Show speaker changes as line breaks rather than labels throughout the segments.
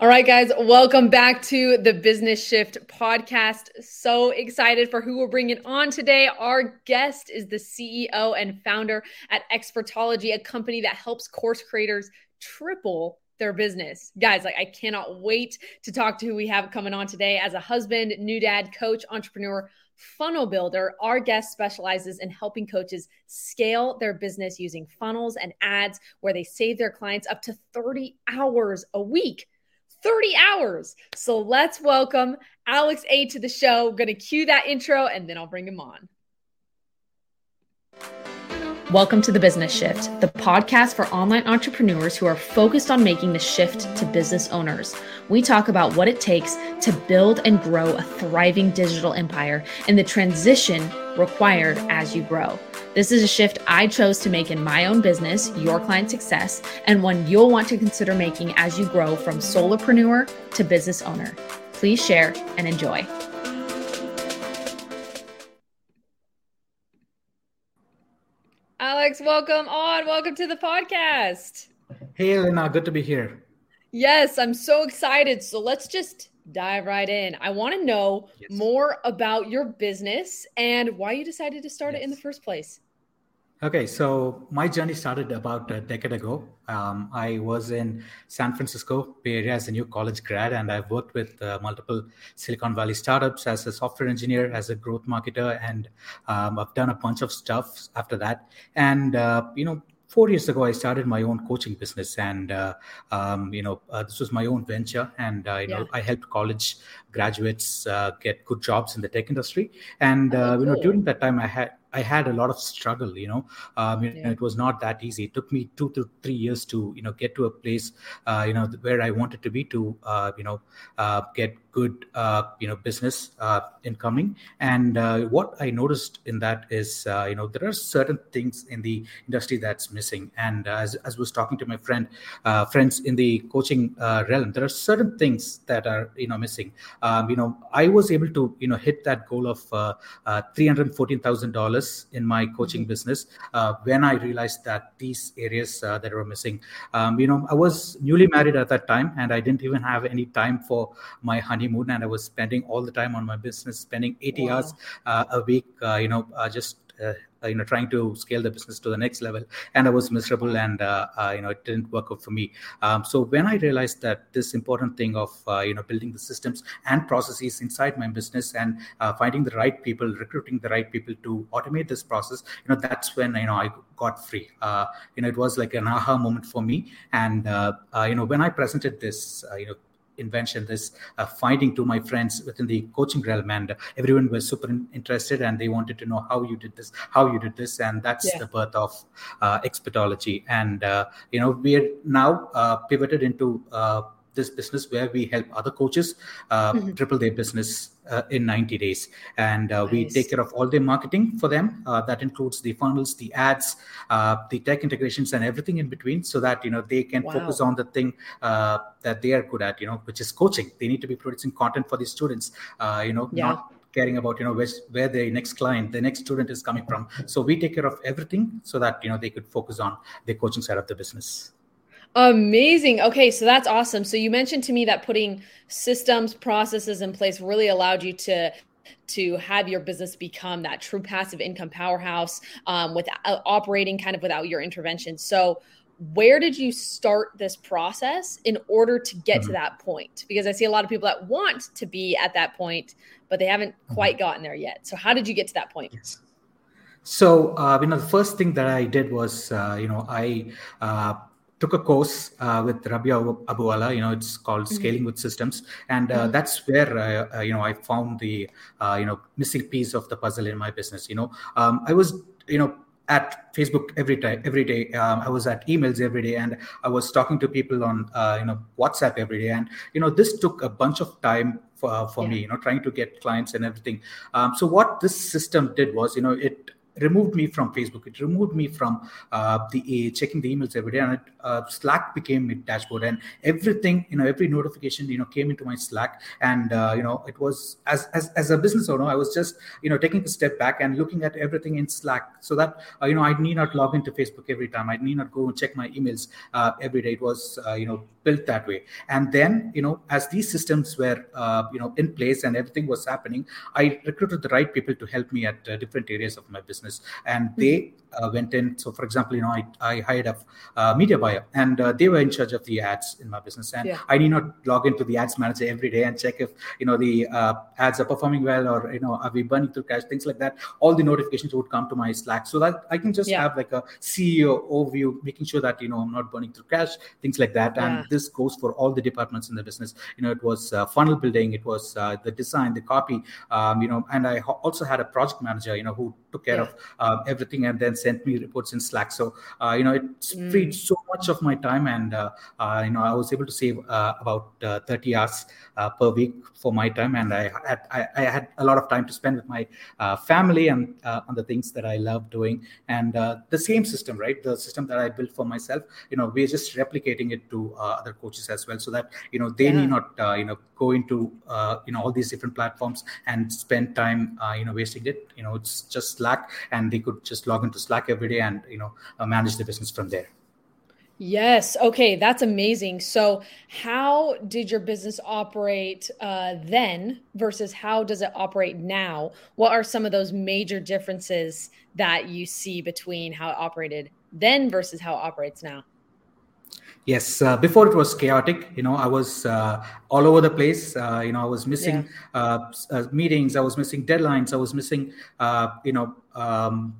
All right, guys, welcome back to the Business Shift podcast. So excited for who we're bringing on today. Our guest is the CEO and founder at Xpertology, a company that helps course creators triple their business. Guys, like I cannot wait to talk to who we have coming on today as a husband, new dad, coach, entrepreneur, funnel builder. Our guest specializes in helping coaches scale their business using funnels and ads where they save their clients up to 30 hours a week 30 hours. So let's welcome Alex A to the show. I'm going to cue that intro and then I'll bring him on. Welcome to the Business Shift, the podcast for online entrepreneurs who are focused on making the shift to business owners. We talk about what it takes to build and grow a thriving digital empire and the transition required as you grow. This is a shift I chose to make in my own business, your client success, and one you'll want to consider making as you grow from solopreneur to business owner. Please share and enjoy. Alex, welcome on. Welcome to the podcast.
Hey, Elena, good to be here.
Yes, I'm so excited. So let's just dive right in. I want to know yes. more about your business and why you decided to start yes. it in the first place.
Okay, so my journey started about a decade ago. Um, I was in San Francisco Bay Area as a new college grad, and I've worked with uh, multiple Silicon Valley startups as a software engineer, as a growth marketer, and um, I've done a bunch of stuff after that. And uh, you know, four years ago, I started my own coaching business, and uh, um, you know, uh, this was my own venture, and uh, you yeah. know, I helped college graduates uh, get good jobs in the tech industry. And oh, you know, during that time, I had I had a lot of struggle. You know, um, yeah. it was not that easy. It took me two to three years to you know get to a place uh, you know where I wanted to be to uh, you know uh, get good uh, you know business uh, incoming. And uh, what I noticed in that is you know there are certain things in the industry that's missing. And as as was talking to my friend friends in the coaching realm, there are certain things that are you know missing. Um, you know, I was able to you know hit that goal of three hundred fourteen thousand dollars in my coaching mm-hmm. business uh, when I realized that these areas uh, that were missing. Um, you know, I was newly married at that time, and I didn't even have any time for my honeymoon, and I was spending all the time on my business, spending 80 wow. hours uh, a week. Uh, you know, uh, just uh, you know trying to scale the business to the next level and i was miserable and uh, you know it didn't work out for me um, so when i realized that this important thing of uh, you know building the systems and processes inside my business and uh, finding the right people recruiting the right people to automate this process you know that's when you know i got free you know it was like an aha moment for me and you know when i presented this you know invention, this uh, finding to my friends within the coaching realm, and everyone was super interested and they wanted to know how you did this, how you did this, and that's yeah. the birth of uh, Xpertology. And uh, you know, we're now uh, pivoted into uh, this business where we help other coaches uh, mm-hmm. triple their business uh, in 90 days and uh, nice. we take care of all their marketing for them uh, that includes the funnels the ads uh, the tech integrations and everything in between so that you know they can wow. focus on the thing uh, that they are good at you know which is coaching they need to be producing content for the students you know yeah. not caring about you know where, where the next client the next student is coming from so we take care of everything so that you know they could focus on the coaching side of the business
Amazing. Okay, so that's awesome. So you mentioned to me that putting systems, processes in place really allowed you to to have your business become that true passive income powerhouse um, without uh, operating kind of without your intervention. So where did you start this process in order to get mm-hmm. to that point? Because I see a lot of people that want to be at that point, but they haven't mm-hmm. quite gotten there yet. So how did you get to that point? Yes.
So, uh, you know, the first thing that I did was, uh, you know, I uh, took a course uh, with Ravi Abuvala. You know, it's called mm-hmm. Scaling with Systems, and uh, mm-hmm. that's where uh, uh you know I found the uh, you know missing piece of the puzzle in my business. You know, um, I was you know at Facebook every time, every day. Um, I was at emails every day, and I was talking to people on uh, you know WhatsApp every day. And you know, this took a bunch of time for, for yeah. me. You know, trying to get clients and everything. Um, so what this system did was, you know, it removed me from Facebook. It removed me from uh, the checking the emails every day, and it, uh, Slack became my dashboard, and everything, you know, every notification, you know, came into my Slack, and uh, you know, it was as, as as a business owner, I was just you know taking a step back and looking at everything in Slack, so that uh, you know I need not log into Facebook every time, I need not go and check my emails uh, every day. It was uh, you know built that way, and then you know as these systems were you know in place and everything was happening, I recruited the right people to help me at different areas of my business. And they uh, went in. So for example you know i, I hired a uh, media buyer and uh, they were in charge of the ads in my business. And yeah. i need not log into the ads manager every day and check if you know the uh, ads are performing well or you know are we burning through cash things like that. All the notifications would come to my slack so that i can just yeah. have like a ceo overview making sure that you know i'm not burning through cash things like that. Yeah. This goes for all the departments in the business. You know it was uh, funnel building it was uh, the design the copy um, you know and i also had a project manager you know who took care of uh, everything and then sent me reports in Slack. So uh, you know, it freed mm. so much of my time, and uh, uh you know, I was able to save uh, about uh, 30 hours per week for my time, and I had I, I, had a lot of time to spend with my family and on the things that I love doing. And the same system, right? The system that I built for myself, you know, we're just replicating it to other coaches as well, so that you know they yeah. need not you know go into you know all these different platforms and spend time you know wasting it. You know, it's just Slack, and they could just log into Slack every day and you know uh, manage the business from there.
Yes. Okay. That's amazing. So, how did your business operate uh, then versus how does it operate now? What are some of those major differences that you see between how it operated then versus how it operates now?
Yes, uh, before it was chaotic. You know, I was uh, all over the place. Uh, you know, I was missing yeah. Uh, uh, meetings. I was missing deadlines. I was missing, uh, you know, um,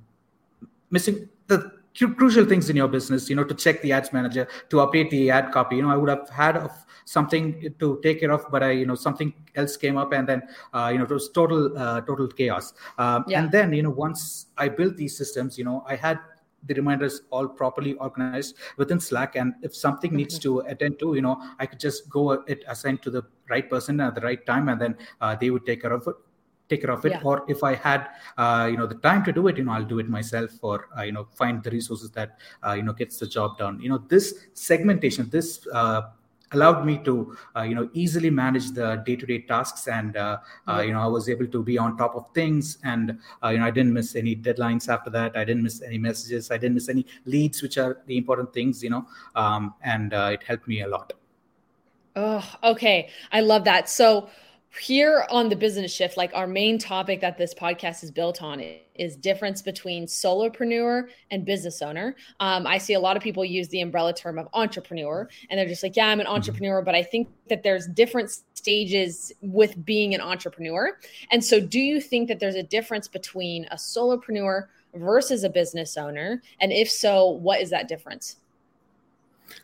missing the crucial things in your business. You know, to check the ads manager, to update the ad copy. You know, I would have had something to take care of, but I, you know, something else came up, and then, you know, it was total, total chaos. Um, yeah. And then, you know, once I built these systems, you know, I had the reminders all properly organized within slack. And if something needs to attend to you know i could just go it assigned to the right person at the right time and then uh, they would take care of it take care of it. Yeah. or if i had uh, you know the time to do it you know i'll do it myself or uh, you know find the resources that uh, you know gets the job done. You know this segmentation this uh, allowed me to uh, you know easily manage the day-to-day tasks and uh, uh, you know i was able to be on top of things and uh, you know i didn't miss any deadlines after that. I didn't miss any messages. I didn't miss any leads which are the important things you know um, and uh, it helped me a lot.
Oh okay. I love that. So here on the business shift like our main topic that this podcast is built on is difference between solopreneur and business owner um, i see a lot of people use the umbrella term of entrepreneur and they're just like yeah i'm an mm-hmm. entrepreneur but i think that there's different stages with being an entrepreneur and so do you think that there's a difference between a solopreneur versus a business owner and if so what is that difference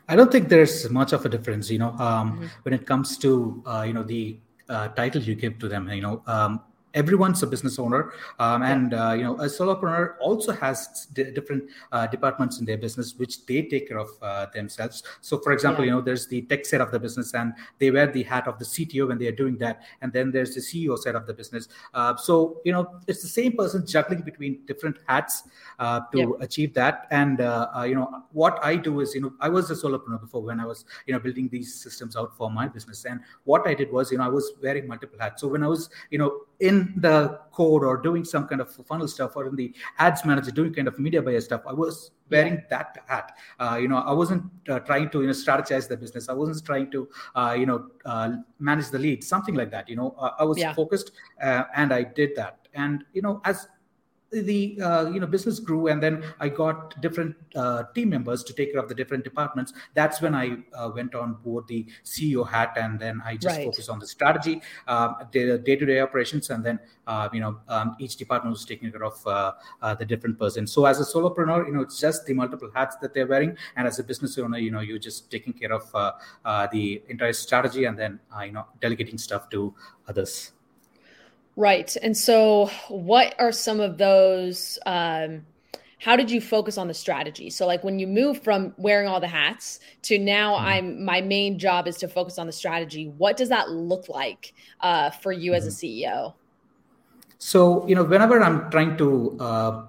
I don't think there's much of a difference, you know, um, mm-hmm. when it comes to uh, you know the uh, title you give to them. You know, um, everyone's a business owner um, and uh, you know a solopreneur also has d- different uh, departments in their business which they take care of uh, themselves. So for example yeah. you know there's the tech side of the business and they wear the hat of the cto when they are doing that and then there's the ceo side of the business. Uh, so you know it's the same person juggling between different hats uh, to yeah. achieve that. And uh, you know what i do is you know i was a solopreneur before when i was you know building these systems out for my business. And what i did was you know i was wearing multiple hats. So when i was you know in the code or doing some kind of funnel stuff or in the ads manager doing kind of media buyer stuff i was wearing yeah. that hat uh, you know i wasn't uh, trying to you know strategize the business i wasn't trying to uh, you know uh, manage the lead something like that you know i was yeah. focused uh, and i did that and you know as the uh, you know business grew and then i got different uh, team members to take care of the different departments. That's when i uh, went on board the ceo hat and then i just right. focused on the strategy um, the day-to-day operations and then uh, you know um, each department was taking care of uh, uh, the different person. So as a solopreneur you know it's just the multiple hats that they're wearing and as a business owner you know you're just taking care of the entire strategy and then you know delegating stuff to others
Right. And so, what are some of those? Um, how did you focus on the strategy? So, like when you move from wearing all the hats to now, mm-hmm. I'm my main job is to focus on the strategy. What does that look like uh, for you mm-hmm. as a mm-hmm. CEO?
So, you know, whenever I'm trying to uh,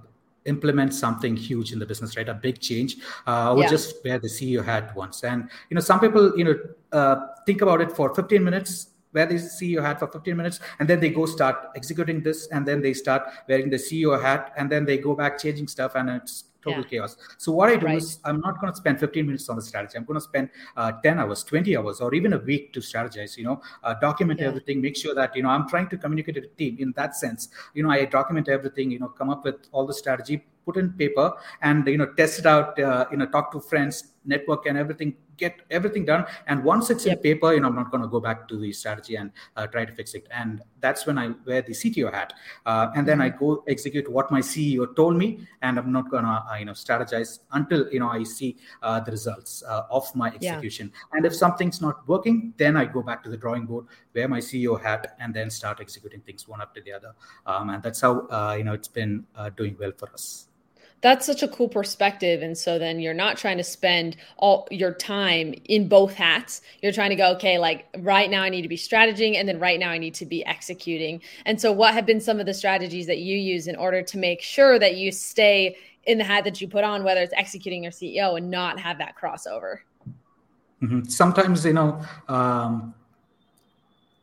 implement something huge in the business, right? A big change. Uh, I would yeah. just wear the CEO hat once. And, you know, some people, you know, uh, think about it for 15 minutes, wear the CEO hat for 15 minutes, and then they go start executing this, and then they start wearing the CEO hat, and then they go back changing stuff, and it's total yeah. chaos. So what I do right. is I'm not going to spend 15 minutes on the strategy. I'm going to spend uh, 10 hours, 20 hours, or even a week to strategize. You know, uh, document yeah. everything, make sure that you know I'm trying to communicate to the team in that sense. You know, I document everything. You know, come up with all the strategy, put in paper, and you know, test it out. Uh, you know, talk to friends, network, and everything get everything done. And once it's yep. in paper, you know, I'm not going to go back to the strategy and uh, try to fix it. And that's when I wear the CTO hat. Uh, and then I mm-hmm. go execute what my CEO told me. And I'm not going to, uh, you know, strategize until, you know, I see uh, the results uh, of my execution. Yeah. And if something's not working, then I go back to the drawing board, wear my CEO hat, and then start executing things one after the other. Um, and that's how, uh, you know, it's been doing well for us
that's such a cool perspective and so then you're not trying to spend all your time in both hats you're trying to go okay like right now i need to be strategizing and then right now i need to be executing and so what have been some of the strategies that you use in order to make sure that you stay in the hat that you put on whether it's executing your ceo and not have that crossover
mm-hmm. sometimes you know um,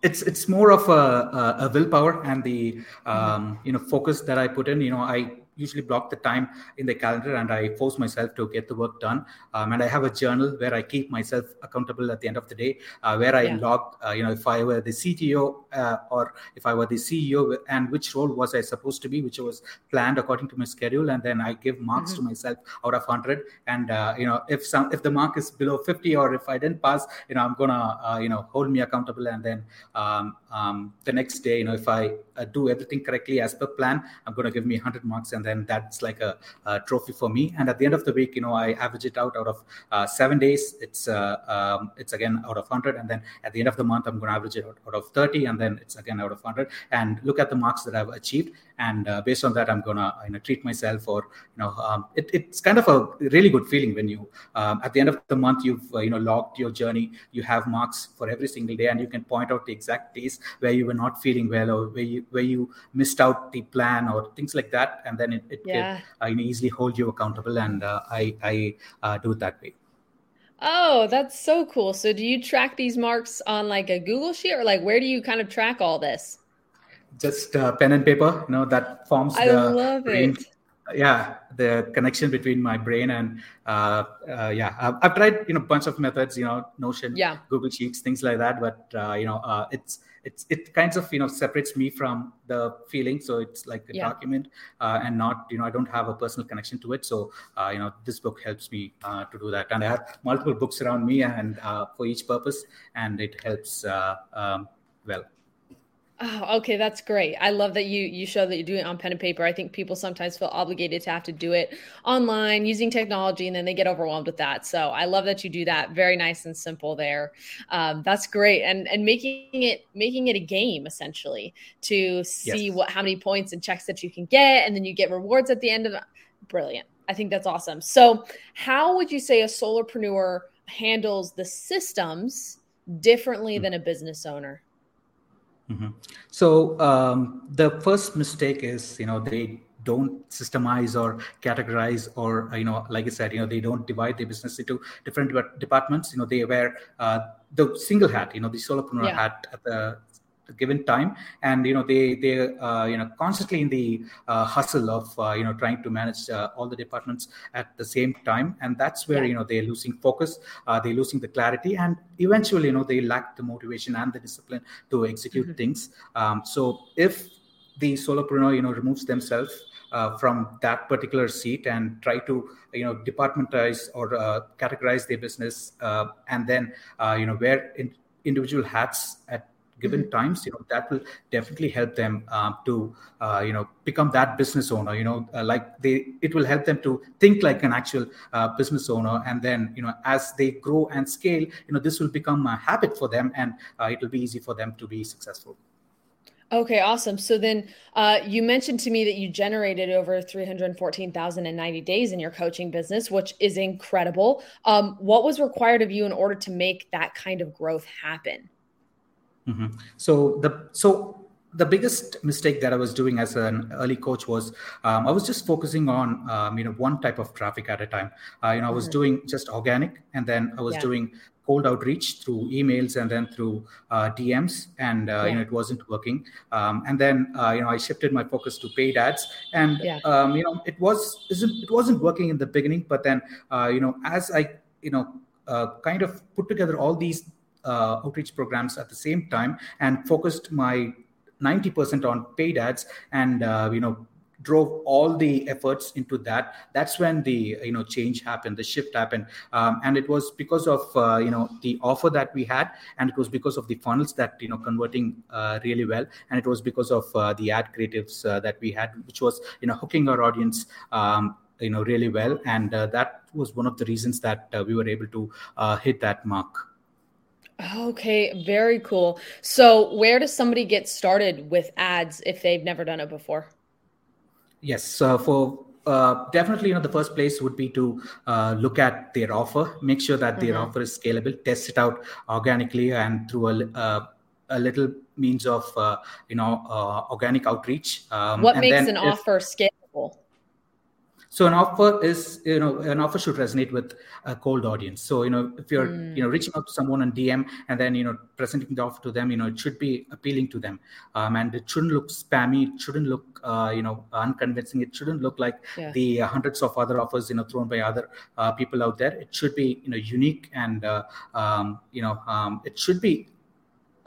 it's it's more of a, a, willpower and the mm-hmm. um, you know focus that I put in. You know, I usually block the time in the calendar and I force myself to get the work done. Um, and I have a journal where I keep myself accountable at the end of the day, uh, where I yeah. log, uh, you know, if I were the CTO uh, or if I were the CEO and which role was I supposed to be, which was planned according to my schedule. And then I give marks mm-hmm. to myself out of 100. And, uh, you know, if some, if the mark is below 50 or if I didn't pass, you know, I'm going to, uh, you know, hold me accountable. And then um, um, the next day, you know, if I uh, do everything correctly as per plan, I'm going to give me 100 marks. And then that's like a, a, trophy for me. And at the end of the week, you know, I average it out out of uh, seven days. It's uh, um, it's again out of hundred, and then at the end of the month, I'm going to average it out, out of thirty, and then it's again out of hundred. And look at the marks that I've achieved, and uh, based on that i'm gonna you know treat myself or you know um, it, it's kind of a really good feeling when you um, at the end of the month you've uh, you know logged your journey you have marks for every single day and you can point out the exact days where you were not feeling well or where you where you missed out the plan or things like that and then it, it yeah. can uh, you know, easily hold you accountable and uh, i i uh, do it that way
Oh, that's so cool. So do you track these marks on like a Google sheet or like where do you kind of track all this?
just uh, pen and paper you know that forms
I
the
love it.
Yeah the connection between my brain and uh, uh, yeah I've, I've, tried you know bunch of methods you know notion
yeah.
Google sheets things like that but uh, you know uh, it's it's it kinds of you know separates me from the feeling so it's like a yeah. document uh, and not you know i don't have a personal connection to it so you know this book helps me to do that. And i have multiple books around me and for each purpose and it helps um, well
Oh, okay, that's great. I love that you you show that you're doing it on pen and paper. I think people sometimes feel obligated to have to do it online using technology, and then they get overwhelmed with that. So I love that you do that. Very nice and simple there. Um, that's great, and and making it making it a game essentially to see yes. what how many points and checks that you can get, and then you get rewards at the end of it. Brilliant. I think that's awesome. So, how would you say a solopreneur handles the systems differently mm-hmm. than a business owner?
Mm-hmm. So um, the first mistake is, you know, they don't systemize or categorize or you know like i said you know they don't divide their business into different departments you know they wear uh, the single hat you know the solopreneur yeah. hat at the given time. And you know they they uh, you know constantly in the uh, hustle of uh, you know trying to manage uh, all the departments at the same time. And that's where you know they're losing focus uh, they're losing the clarity and eventually you know they lack the motivation and the discipline to execute mm-hmm. things. Um, so if the solopreneur you know removes themselves uh, from that particular seat and try to you know departmentize or uh, categorize their business uh, and then you know wear in individual hats at given mm-hmm. times you know that will definitely help them um, to uh, you know become that business owner you know uh, like they it will help them to think like an actual uh, business owner and then you know as they grow and scale you know this will become a habit for them and uh, it will be easy for them to be successful
Okay, awesome. So then uh, you mentioned to me that you generated over 314,090 days in your coaching business, which is incredible. Um, what was required of you in order to make that kind of growth happen?
Mm-hmm. So the so the biggest mistake that I was doing as an early coach was um, I was just focusing on um, you know one type of traffic at a time. Uh, you know, I was mm-hmm. doing just organic, and then I was yeah. doing cold outreach through emails and then through uh, DMs, and uh, yeah. you know it wasn't working. Um, and then uh, you know I shifted my focus to paid ads, and yeah. um, you know it was it wasn't working in the beginning, but then uh, you know as I you know uh, kind of put together all these uh, outreach programs at the same time and focused my 90% on paid ads and uh, you know drove all the efforts into that. That's when the you know change happened the shift happened. Um, and it was because of uh, you know the offer that we had and it was because of the funnels that you know converting uh, really well. And it was because of uh, the ad creatives uh, that we had which was you know hooking our audience um, you know really well. And uh, that was one of the reasons that uh, we were able to hit that mark
Okay, very cool. So, where does somebody get started with ads if they've never done it before?
Yes, so for uh, definitely, you know, the first place would be to uh, look at their offer, make sure that their mm-hmm. offer is scalable, test it out organically and through a, uh, a little means of, uh, you know, uh, organic outreach.
Um, what makes an if, offer scalable?
So an offer is you know an offer should resonate with a cold audience. So you know if you're mm. you know reaching out to someone on dm and then you know presenting the offer to them you know it should be appealing to them. Um, and it shouldn't look spammy. It shouldn't look uh, you know unconvincing. It shouldn't look like yeah. the uh, hundreds of other offers you know thrown by other uh, people out there. It should be you know unique and uh, um, you know um, it should be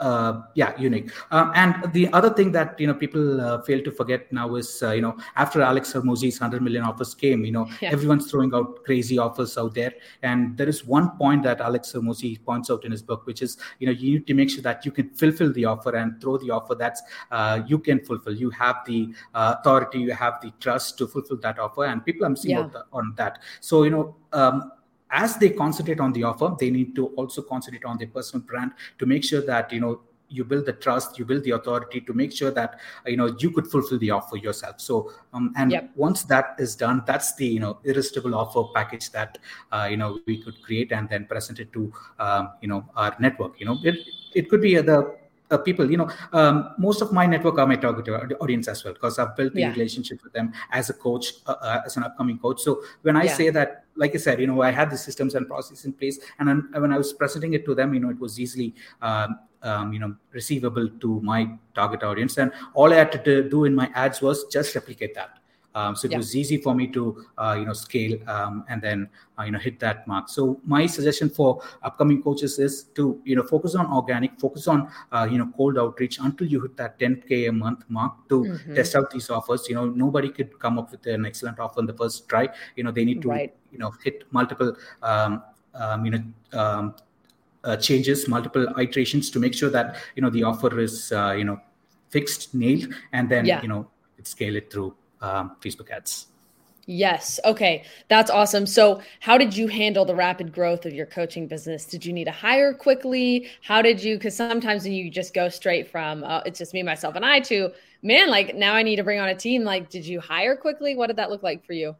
uh, yeah unique um, and the other thing that you know people uh, fail to forget now is uh, you know after alex hormozi's 100 million offers came you know yeah. everyone's throwing out crazy offers out there and there is one point that alex hormozi points out in his book which is you know you need to make sure that you can fulfill the offer and throw the offer that's uh, you can fulfill you have the uh, authority you have the trust to fulfill that offer and people i'm seeing yeah. on that so you know um, as they concentrate on the offer they need to also concentrate on their personal brand to make sure that you know you build the trust you build the authority to make sure that you know you could fulfill the offer yourself so um, and yep. once that is done that's the you know irresistible offer package that uh, you know we could create and then present it to um, you know our network you know it it could be the uh, people you know um, most of my network are my target audience as well because i've built a yeah. relationship with them as a coach uh, uh, as an upcoming coach so when i yeah. say that like i said you know i had the systems and processes in place and when i was presenting it to them you know it was easily um, um, you know receivable to my target audience and all i had to do in my ads was just replicate that um, so it yeah. was easy for me to uh, you know scale um, and then uh, you know hit that mark. So my suggestion for upcoming coaches is to you know focus on organic, focus on uh, you know cold outreach until you hit that 10k a month mark to mm-hmm. test out these offers. You know nobody could come up with an excellent offer on the first try. You know they need to right. you know hit multiple um, um you know. Um, uh, changes multiple iterations to make sure that you know the offer is uh, you know fixed nailed and then yeah. you know scale it through um, Facebook ads.
Yes. Okay. That's awesome. So, how did you handle the rapid growth of your coaching business? Did you need to hire quickly? How did you? Because sometimes when you just go straight from uh, it's just me, myself, and I to man, like now I need to bring on a team. Like, did you hire quickly? What did that look like for you?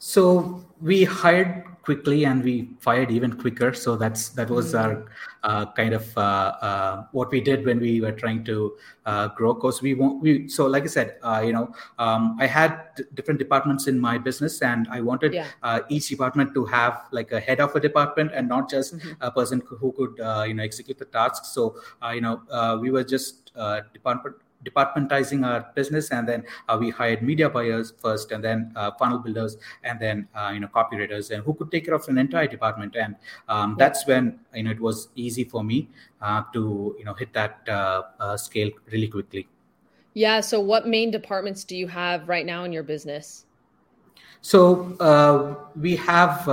So we hired quickly and we fired even quicker. So that's that was mm-hmm. our uh, kind of uh, uh, what we did when we were trying to uh, grow. Because we want we so like I said, uh, you know, um, I had d- different departments in my business, and I wanted yeah. Uh, each department to have like a head of a department and not just mm-hmm. a person who could you know execute the tasks. So you know, we were just department departmentizing our business and then uh, we hired media buyers first and then uh, funnel builders and then uh, you know copywriters and who could take care of an entire department. And um, that's when you know it was easy for me uh, to you know hit that uh, uh, scale really quickly.
Yeah so what main departments do you have right now in your business?
So we have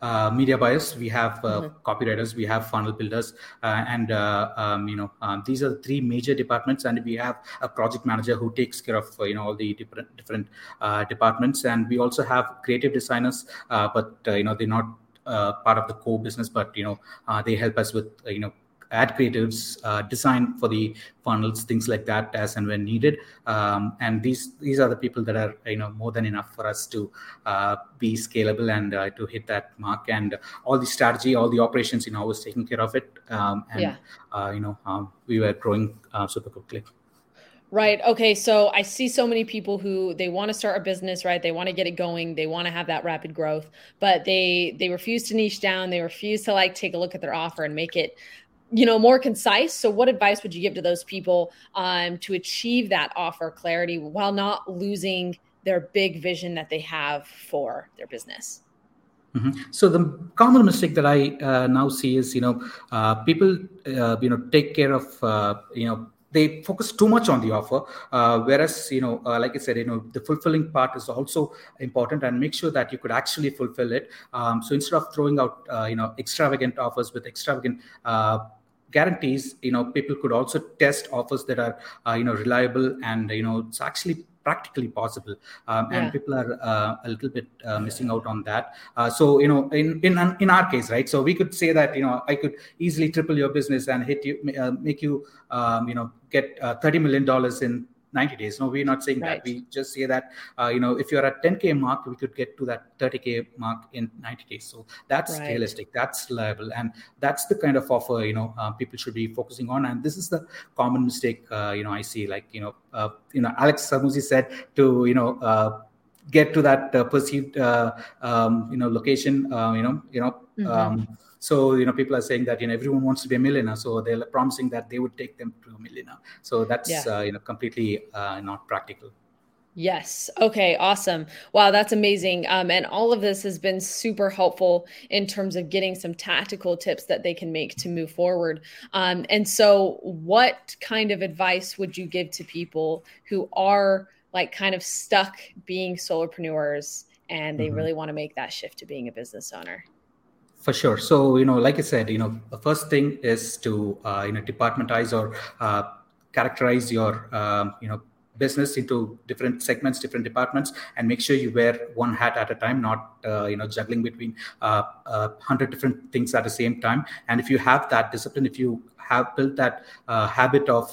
uh, media buyers, we have uh, mm-hmm. copywriters, we have funnel builders, uh, and uh, um, you know um, these are the three major departments. And we have a project manager who takes care of you know all the different different uh, departments. And we also have creative designers, but you know they're not part of the core business, but you know they help us with you know ad creatives, uh, design for the funnels, things like that, as and when needed. Um, and these these are the people that are you know more than enough for us to uh, be scalable and uh, to hit that mark. And all the strategy, all the operations, you know, I was taking care of it. Um, and yeah. Uh, you know, um, we were growing uh, super quickly.
Right. Okay. So I see so many people who they want to start a business, right? They want to get it going. They want to have that rapid growth, but they they refuse to niche down. They refuse to like take a look at their offer and make it, you know, more concise. So what advice would you give to those people um, to achieve that offer clarity while not losing their big vision that they have for their business?
Mm-hmm. So the common mistake that I uh, now see is, you know, uh, people, uh, you know, take care of, uh, you know, they focus too much on the offer uh, whereas you know uh, like i said you know the fulfilling part is also important and make sure that you could actually fulfill it um, so instead of throwing out you know extravagant offers with extravagant guarantees you know people could also test offers that are uh, you know reliable and you know it's actually practically possible um, and yeah. people are uh, a little bit uh, missing out on that uh, so you know in in in our case right so we could say that you know i could easily triple your business and hit you uh, make you um, you know get uh, 30 million dollars in 90 days. No, we're not saying right. that. We just say that, uh, you know, if you're at 10K mark, we could get to that 30K mark in 90 days. So that's right. realistic. That's reliable. And that's the kind of offer, you know, uh, people should be focusing on. And this is the common mistake, uh, you know, I see like, you know, uh, you know, Alex Hormozi said to, you know, uh, get to that uh, perceived, um, you know, location, you know, you know, mm-hmm. um, so you know, people are saying that you know everyone wants to be a millionaire, so they're promising that they would take them to a millionaire. So that's yeah. uh, you know completely uh, not practical.
Yes. Okay. Awesome. Wow. That's amazing. Um, and all of this has been super helpful in terms of getting some tactical tips that they can make to move forward. Um, and so, what kind of advice would you give to people who are like kind of stuck being solopreneurs and they mm-hmm. really want to make that shift to being a business owner?
For sure. So, you know, like I said, you know, the first thing is to, uh, you know, departmentize or uh, characterize your, um, you know, business into different segments, different departments, and make sure you wear one hat at a time, not, uh, you know, juggling between uh, uh, hundred different things at the same time. And if you have that discipline, if you have built that uh, habit of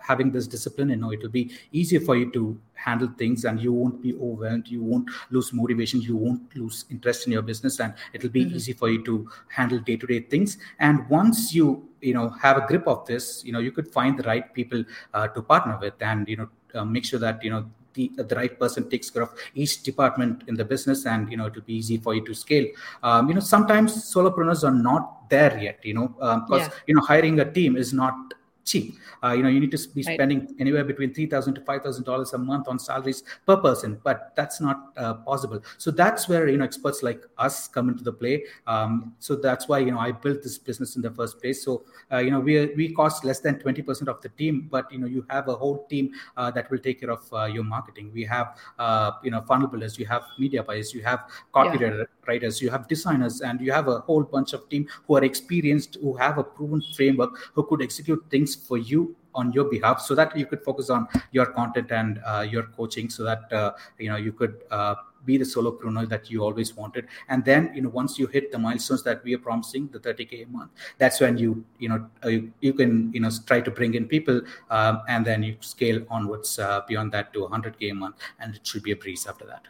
having this discipline, you know, it will be easier for you to handle things and you won't be overwhelmed you won't lose motivation you won't lose interest in your business and it'll be mm-hmm. easy for you to handle day-to-day things and once you you know have a grip of this you know you could find the right people uh, to partner with and you know uh, make sure that you know the, the right person takes care of each department in the business and you know it will be easy for you to scale um, you know sometimes solopreneurs are not there yet you know because um, yeah. you know hiring a team is not cheap. Uh, you know, you need to be spending right. anywhere between three thousand to five thousand dollars a month on salaries per person, but that's not uh, possible. So that's where you know experts like us come into the play. Um, so that's why you know I built this business in the first place. So uh, you know we we cost less than twenty percent of the team, but you know you have a whole team uh, that will take care of uh, your marketing. We have uh, you know funnel builders, you have media buyers, you have copywriters. Yeah writers you have designers and you have a whole bunch of team who are experienced who have a proven framework who could execute things for you on your behalf so that you could focus on your content and uh, your coaching so that uh, you know you could uh, be the solopreneur that you always wanted. And then you know once you hit the milestones that we are promising the 30k a month that's when you you know uh, you, you can you know try to bring in people um, and then you scale onwards uh, beyond that to 100k a month and it should be a breeze after that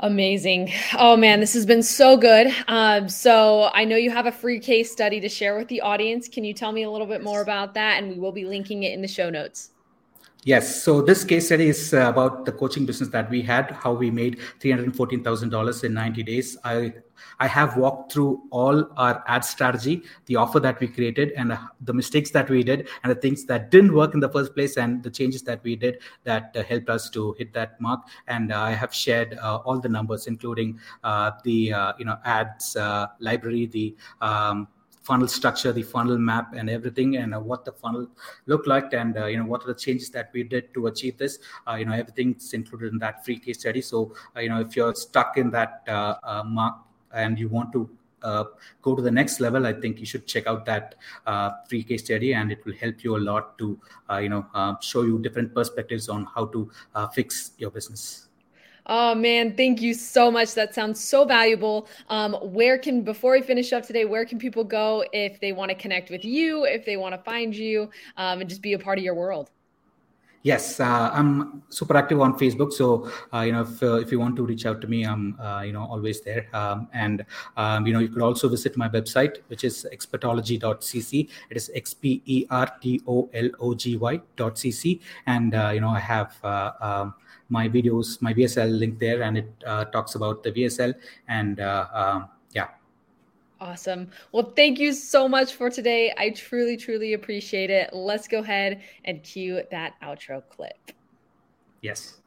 Amazing. Oh man, this has been so good. Um, so I know you have a free case study to share with the audience. Can you tell me a little bit more about that? And we will be linking it in the show notes.
Yes. So this case study is uh, about the coaching business that we had, how we made $314,000 in 90 days. I I have walked through all our ad strategy, the offer that we created, and uh, the mistakes that we did, and the things that didn't work in the first place, and the changes that we did that uh, helped us to hit that mark. And uh, I have shared uh, all the numbers, including uh, the you know ads library, the um, funnel structure, the funnel map, and everything, and uh, what the funnel looked like, and uh, you know what are the changes that we did to achieve this. Uh, you know everything's included in that free case study. So you know if you're stuck in that mark and you want to uh, go to the next level, I think you should check out that uh, free case study, and it will help you a lot to, uh, you know, show you different perspectives on how to fix your business.
Oh man, thank you so much. That sounds so valuable. Um, where can before we finish up today, where can people go if they want to connect with you, if they want to find you, um, and just be a part of your world?
Yes, uh, I'm super active on Facebook. So uh, you know, if, uh, if you want to reach out to me, I'm uh, you know always there. Um, and um, you know, you could also visit my website, which is xpertology.cc. It is x p e r t o l o g y.cc. And uh, you know, I have uh, um, my videos, my VSL link there, and it talks about the VSL and um, yeah.
Awesome. Well, thank you so much for today. I truly, truly appreciate it. Let's go ahead and cue that outro clip.
Yes.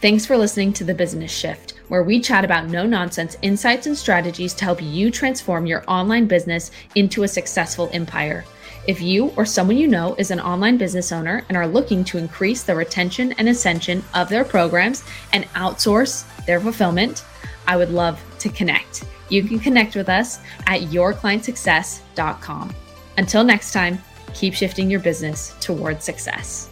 Thanks for listening to The Business Shift, where we chat about no nonsense insights and strategies to help you transform your online business into a successful empire. If you or someone you know is an online business owner and are looking to increase the retention and ascension of their programs and outsource their fulfillment, I would love to connect. You can connect with us at yourclientsuccess.com. Until next time, keep shifting your business towards success.